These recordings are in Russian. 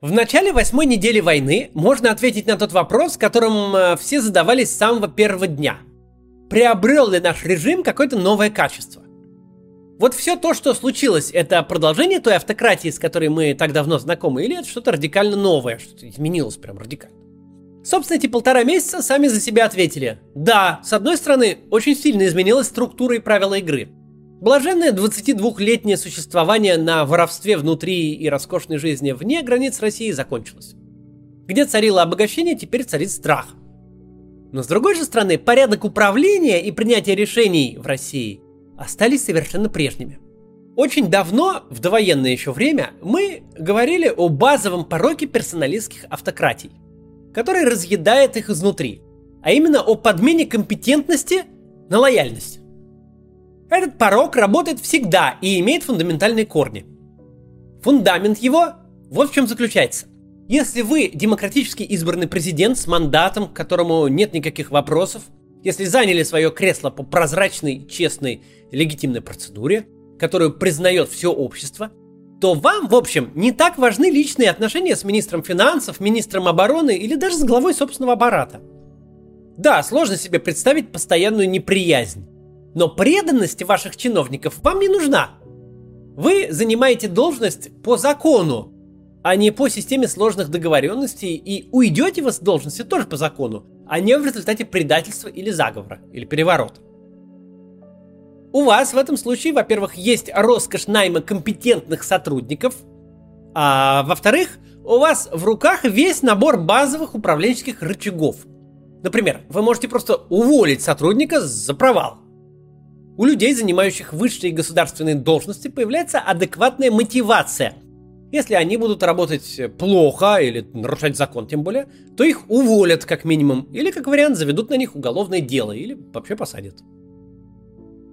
В начале восьмой недели войны можно ответить на тот вопрос, которым э, все задавались с самого первого дня. Приобрел ли наш режим какое-то новое качество? Вот все то, что случилось, это продолжение той автократии, с которой мы так давно знакомы, или это что-то радикально новое, что-то изменилось прям радикально? Собственно, эти полтора месяца сами за себя ответили. Да, с одной стороны, очень сильно изменилась структура и правила игры. Блаженное 22-летнее существование на воровстве внутри и роскошной жизни вне границ России закончилось. Где царило обогащение, теперь царит страх. Но с другой же стороны, порядок управления и принятия решений в России остались совершенно прежними. Очень давно, в довоенное еще время, мы говорили о базовом пороке персоналистских автократий, который разъедает их изнутри, а именно о подмене компетентности на лояльность. Этот порог работает всегда и имеет фундаментальные корни. Фундамент его вот в чем заключается. Если вы демократически избранный президент с мандатом, к которому нет никаких вопросов, если заняли свое кресло по прозрачной, честной, легитимной процедуре, которую признает все общество, то вам, в общем, не так важны личные отношения с министром финансов, министром обороны или даже с главой собственного аппарата. Да, сложно себе представить постоянную неприязнь. Но преданность ваших чиновников вам не нужна. Вы занимаете должность по закону, а не по системе сложных договоренностей, и уйдете вы с должности тоже по закону, а не в результате предательства или заговора, или переворота. У вас в этом случае, во-первых, есть роскошь найма компетентных сотрудников, а во-вторых, у вас в руках весь набор базовых управленческих рычагов. Например, вы можете просто уволить сотрудника за провал – у людей, занимающих высшие государственные должности, появляется адекватная мотивация. Если они будут работать плохо или нарушать закон тем более, то их уволят как минимум, или как вариант заведут на них уголовное дело, или вообще посадят.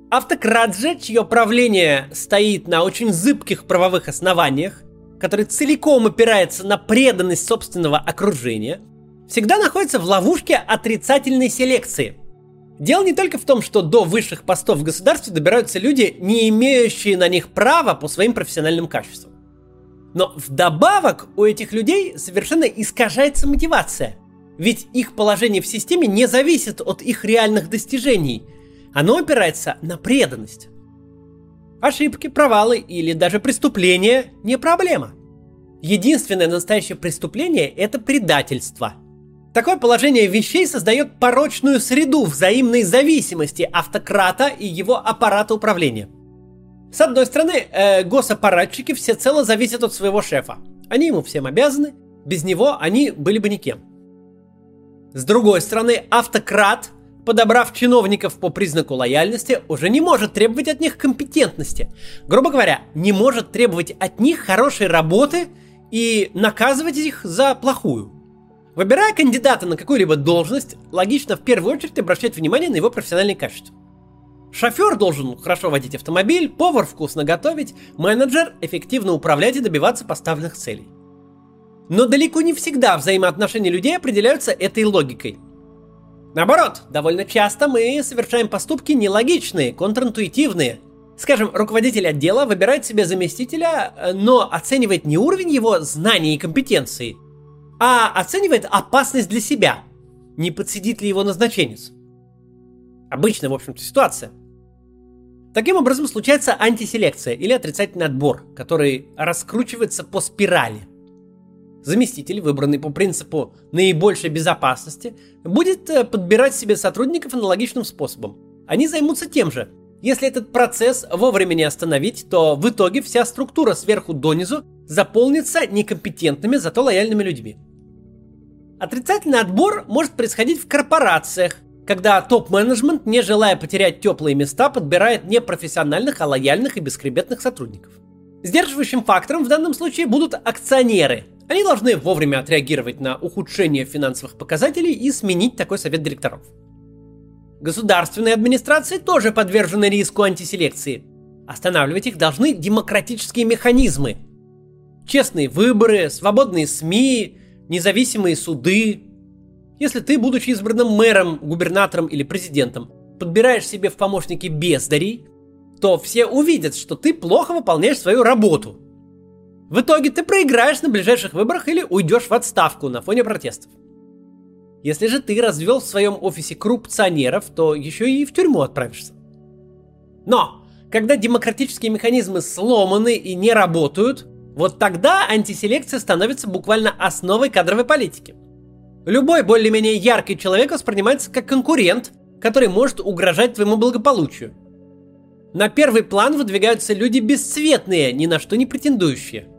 Автократ же, чье правление стоит на очень зыбких правовых основаниях, который целиком опирается на преданность собственного окружения, всегда находится в ловушке отрицательной селекции – Дело не только в том, что до высших постов в государстве добираются люди, не имеющие на них права по своим профессиональным качествам. Но вдобавок у этих людей совершенно искажается мотивация. Ведь их положение в системе не зависит от их реальных достижений. Оно опирается на преданность. Ошибки, провалы или даже преступления не проблема. Единственное настоящее преступление – это предательство – Такое положение вещей создает порочную среду взаимной зависимости автократа и его аппарата управления. С одной стороны, э, госаппаратчики всецело зависят от своего шефа. Они ему всем обязаны, без него они были бы никем. С другой стороны, автократ, подобрав чиновников по признаку лояльности, уже не может требовать от них компетентности. Грубо говоря, не может требовать от них хорошей работы и наказывать их за плохую. Выбирая кандидата на какую-либо должность, логично в первую очередь обращать внимание на его профессиональные качества. Шофер должен хорошо водить автомобиль, повар вкусно готовить, менеджер эффективно управлять и добиваться поставленных целей. Но далеко не всегда взаимоотношения людей определяются этой логикой. Наоборот, довольно часто мы совершаем поступки нелогичные, контринтуитивные. Скажем, руководитель отдела выбирает себе заместителя, но оценивает не уровень его знаний и компетенции, а оценивает опасность для себя. Не подсидит ли его назначенец? Обычная, в общем-то, ситуация. Таким образом случается антиселекция или отрицательный отбор, который раскручивается по спирали. Заместитель, выбранный по принципу наибольшей безопасности, будет э, подбирать себе сотрудников аналогичным способом. Они займутся тем же. Если этот процесс вовремя не остановить, то в итоге вся структура сверху донизу заполнится некомпетентными, зато лояльными людьми. Отрицательный отбор может происходить в корпорациях, когда топ-менеджмент, не желая потерять теплые места, подбирает не профессиональных, а лояльных и бескребетных сотрудников. Сдерживающим фактором в данном случае будут акционеры. Они должны вовремя отреагировать на ухудшение финансовых показателей и сменить такой совет директоров. Государственные администрации тоже подвержены риску антиселекции. Останавливать их должны демократические механизмы, честные выборы, свободные СМИ, независимые суды. Если ты, будучи избранным мэром, губернатором или президентом, подбираешь себе в помощники бездарей, то все увидят, что ты плохо выполняешь свою работу. В итоге ты проиграешь на ближайших выборах или уйдешь в отставку на фоне протестов. Если же ты развел в своем офисе коррупционеров, то еще и в тюрьму отправишься. Но, когда демократические механизмы сломаны и не работают, вот тогда антиселекция становится буквально основой кадровой политики. Любой более-менее яркий человек воспринимается как конкурент, который может угрожать твоему благополучию. На первый план выдвигаются люди бесцветные, ни на что не претендующие.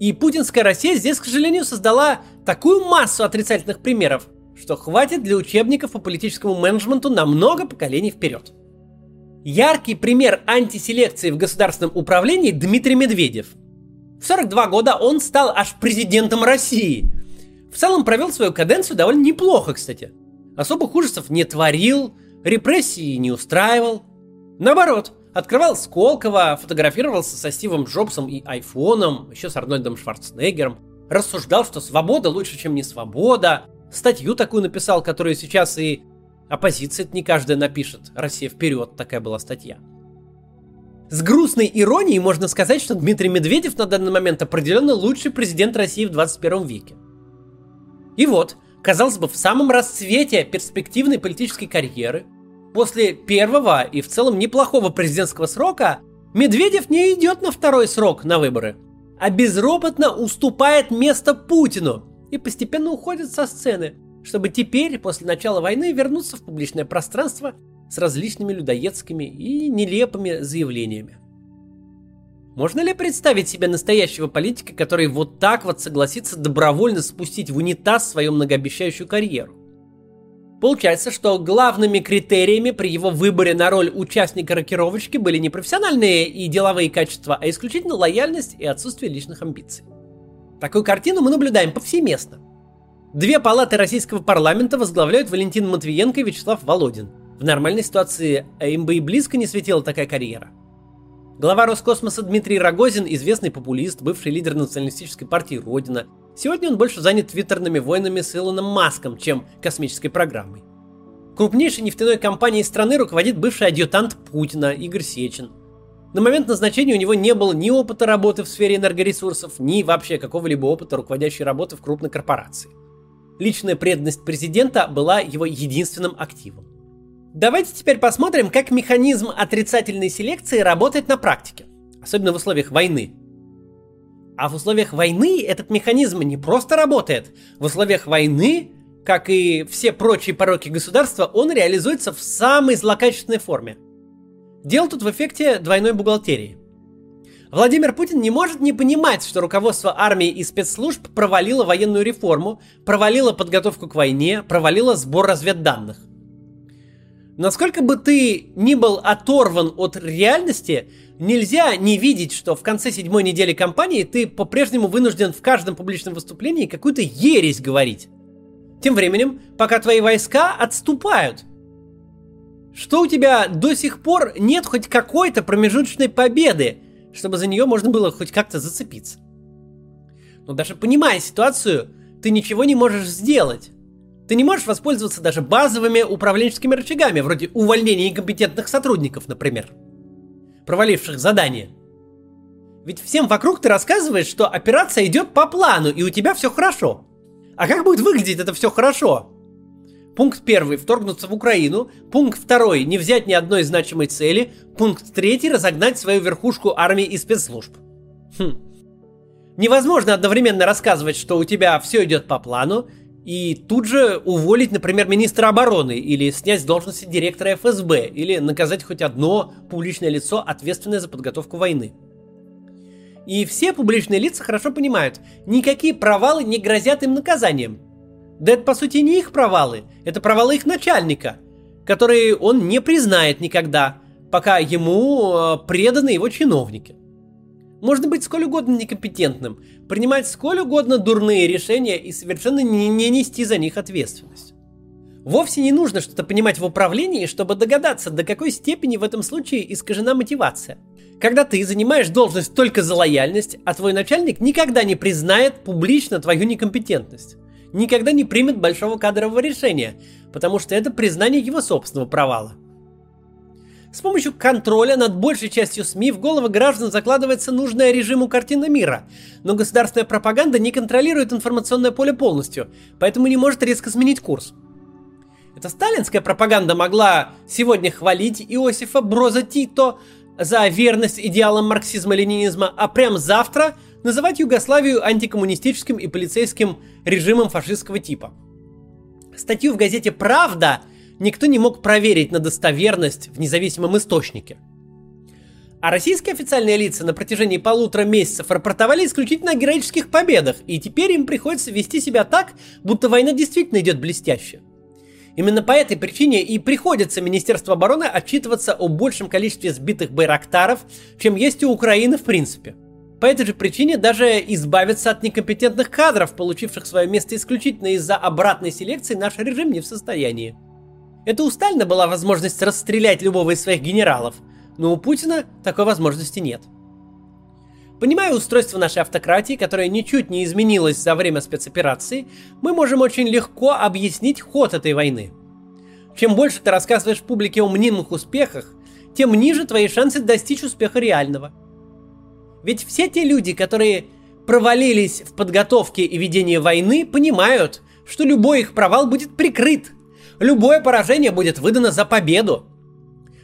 И путинская Россия здесь, к сожалению, создала такую массу отрицательных примеров, что хватит для учебников по политическому менеджменту на много поколений вперед. Яркий пример антиселекции в государственном управлении Дмитрий Медведев – в 42 года он стал аж президентом России. В целом провел свою каденцию довольно неплохо, кстати. Особых ужасов не творил, репрессии не устраивал. Наоборот, открывал Сколково, фотографировался со Стивом Джобсом и айфоном, еще с Арнольдом Шварценеггером, рассуждал, что свобода лучше, чем не свобода, статью такую написал, которую сейчас и оппозиция не каждая напишет. Россия вперед, такая была статья. С грустной иронией можно сказать, что Дмитрий Медведев на данный момент определенно лучший президент России в 21 веке. И вот, казалось бы, в самом расцвете перспективной политической карьеры, после первого и в целом неплохого президентского срока, Медведев не идет на второй срок на выборы, а безропотно уступает место Путину и постепенно уходит со сцены, чтобы теперь, после начала войны, вернуться в публичное пространство с различными людоедскими и нелепыми заявлениями. Можно ли представить себе настоящего политика, который вот так вот согласится добровольно спустить в унитаз свою многообещающую карьеру? Получается, что главными критериями при его выборе на роль участника рокировочки были не профессиональные и деловые качества, а исключительно лояльность и отсутствие личных амбиций. Такую картину мы наблюдаем повсеместно. Две палаты российского парламента возглавляют Валентин Матвиенко и Вячеслав Володин – в нормальной ситуации им бы и близко не светила такая карьера. Глава Роскосмоса Дмитрий Рогозин, известный популист, бывший лидер националистической партии Родина. Сегодня он больше занят твиттерными войнами с Илоном Маском, чем космической программой. Крупнейшей нефтяной компанией страны руководит бывший адъютант Путина Игорь Сечин. На момент назначения у него не было ни опыта работы в сфере энергоресурсов, ни вообще какого-либо опыта руководящей работы в крупной корпорации. Личная преданность президента была его единственным активом. Давайте теперь посмотрим, как механизм отрицательной селекции работает на практике, особенно в условиях войны. А в условиях войны этот механизм не просто работает. В условиях войны, как и все прочие пороки государства, он реализуется в самой злокачественной форме. Дело тут в эффекте двойной бухгалтерии. Владимир Путин не может не понимать, что руководство армии и спецслужб провалило военную реформу, провалило подготовку к войне, провалило сбор разведданных. Насколько бы ты ни был оторван от реальности, нельзя не видеть, что в конце седьмой недели кампании ты по-прежнему вынужден в каждом публичном выступлении какую-то ересь говорить. Тем временем, пока твои войска отступают. Что у тебя до сих пор нет хоть какой-то промежуточной победы, чтобы за нее можно было хоть как-то зацепиться. Но даже понимая ситуацию, ты ничего не можешь сделать. Ты не можешь воспользоваться даже базовыми управленческими рычагами, вроде увольнения некомпетентных сотрудников, например, проваливших задание. Ведь всем вокруг ты рассказываешь, что операция идет по плану, и у тебя все хорошо. А как будет выглядеть это все хорошо? Пункт первый – вторгнуться в Украину. Пункт второй – не взять ни одной значимой цели. Пункт третий – разогнать свою верхушку армии и спецслужб. Хм. Невозможно одновременно рассказывать, что у тебя все идет по плану, и тут же уволить, например, министра обороны или снять с должности директора ФСБ или наказать хоть одно публичное лицо, ответственное за подготовку войны. И все публичные лица хорошо понимают, никакие провалы не грозят им наказанием. Да это по сути не их провалы, это провалы их начальника, которые он не признает никогда, пока ему э, преданы его чиновники. Можно быть сколь угодно некомпетентным, принимать сколь угодно дурные решения и совершенно не, не нести за них ответственность. Вовсе не нужно что-то понимать в управлении, чтобы догадаться, до какой степени в этом случае искажена мотивация. Когда ты занимаешь должность только за лояльность, а твой начальник никогда не признает публично твою некомпетентность. Никогда не примет большого кадрового решения, потому что это признание его собственного провала. С помощью контроля над большей частью СМИ в головы граждан закладывается нужная режиму картина мира, но государственная пропаганда не контролирует информационное поле полностью, поэтому не может резко сменить курс. Эта сталинская пропаганда могла сегодня хвалить Иосифа Броза Тито за верность идеалам марксизма-ленинизма, а прям завтра называть Югославию антикоммунистическим и полицейским режимом фашистского типа. Статью в газете «Правда» никто не мог проверить на достоверность в независимом источнике. А российские официальные лица на протяжении полутора месяцев рапортовали исключительно о героических победах, и теперь им приходится вести себя так, будто война действительно идет блестяще. Именно по этой причине и приходится Министерству обороны отчитываться о большем количестве сбитых байрактаров, чем есть у Украины в принципе. По этой же причине даже избавиться от некомпетентных кадров, получивших свое место исключительно из-за обратной селекции, наш режим не в состоянии. Это у Сталина была возможность расстрелять любого из своих генералов, но у Путина такой возможности нет. Понимая устройство нашей автократии, которое ничуть не изменилось за время спецоперации, мы можем очень легко объяснить ход этой войны. Чем больше ты рассказываешь публике о мнимых успехах, тем ниже твои шансы достичь успеха реального. Ведь все те люди, которые провалились в подготовке и ведении войны, понимают, что любой их провал будет прикрыт – любое поражение будет выдано за победу.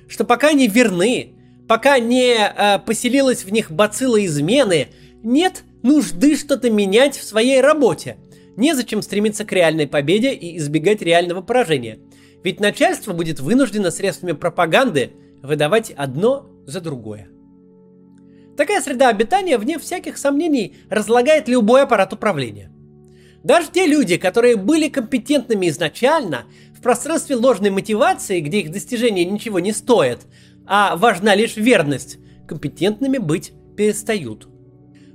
Что пока они верны, пока не э, поселилась в них бацилла измены, нет нужды что-то менять в своей работе. Незачем стремиться к реальной победе и избегать реального поражения. Ведь начальство будет вынуждено средствами пропаганды выдавать одно за другое. Такая среда обитания, вне всяких сомнений, разлагает любой аппарат управления. Даже те люди, которые были компетентными изначально, в пространстве ложной мотивации, где их достижения ничего не стоят, а важна лишь верность, компетентными быть перестают.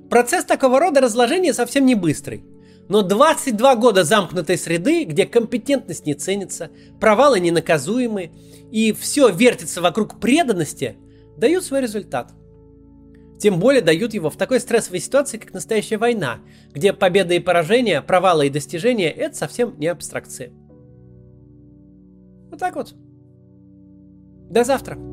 Процесс такого рода разложения совсем не быстрый. Но 22 года замкнутой среды, где компетентность не ценится, провалы ненаказуемы и все вертится вокруг преданности, дают свой результат. Тем более дают его в такой стрессовой ситуации, как настоящая война, где победа и поражение, провалы и достижения – это совсем не абстракция. Вот так вот. До завтра.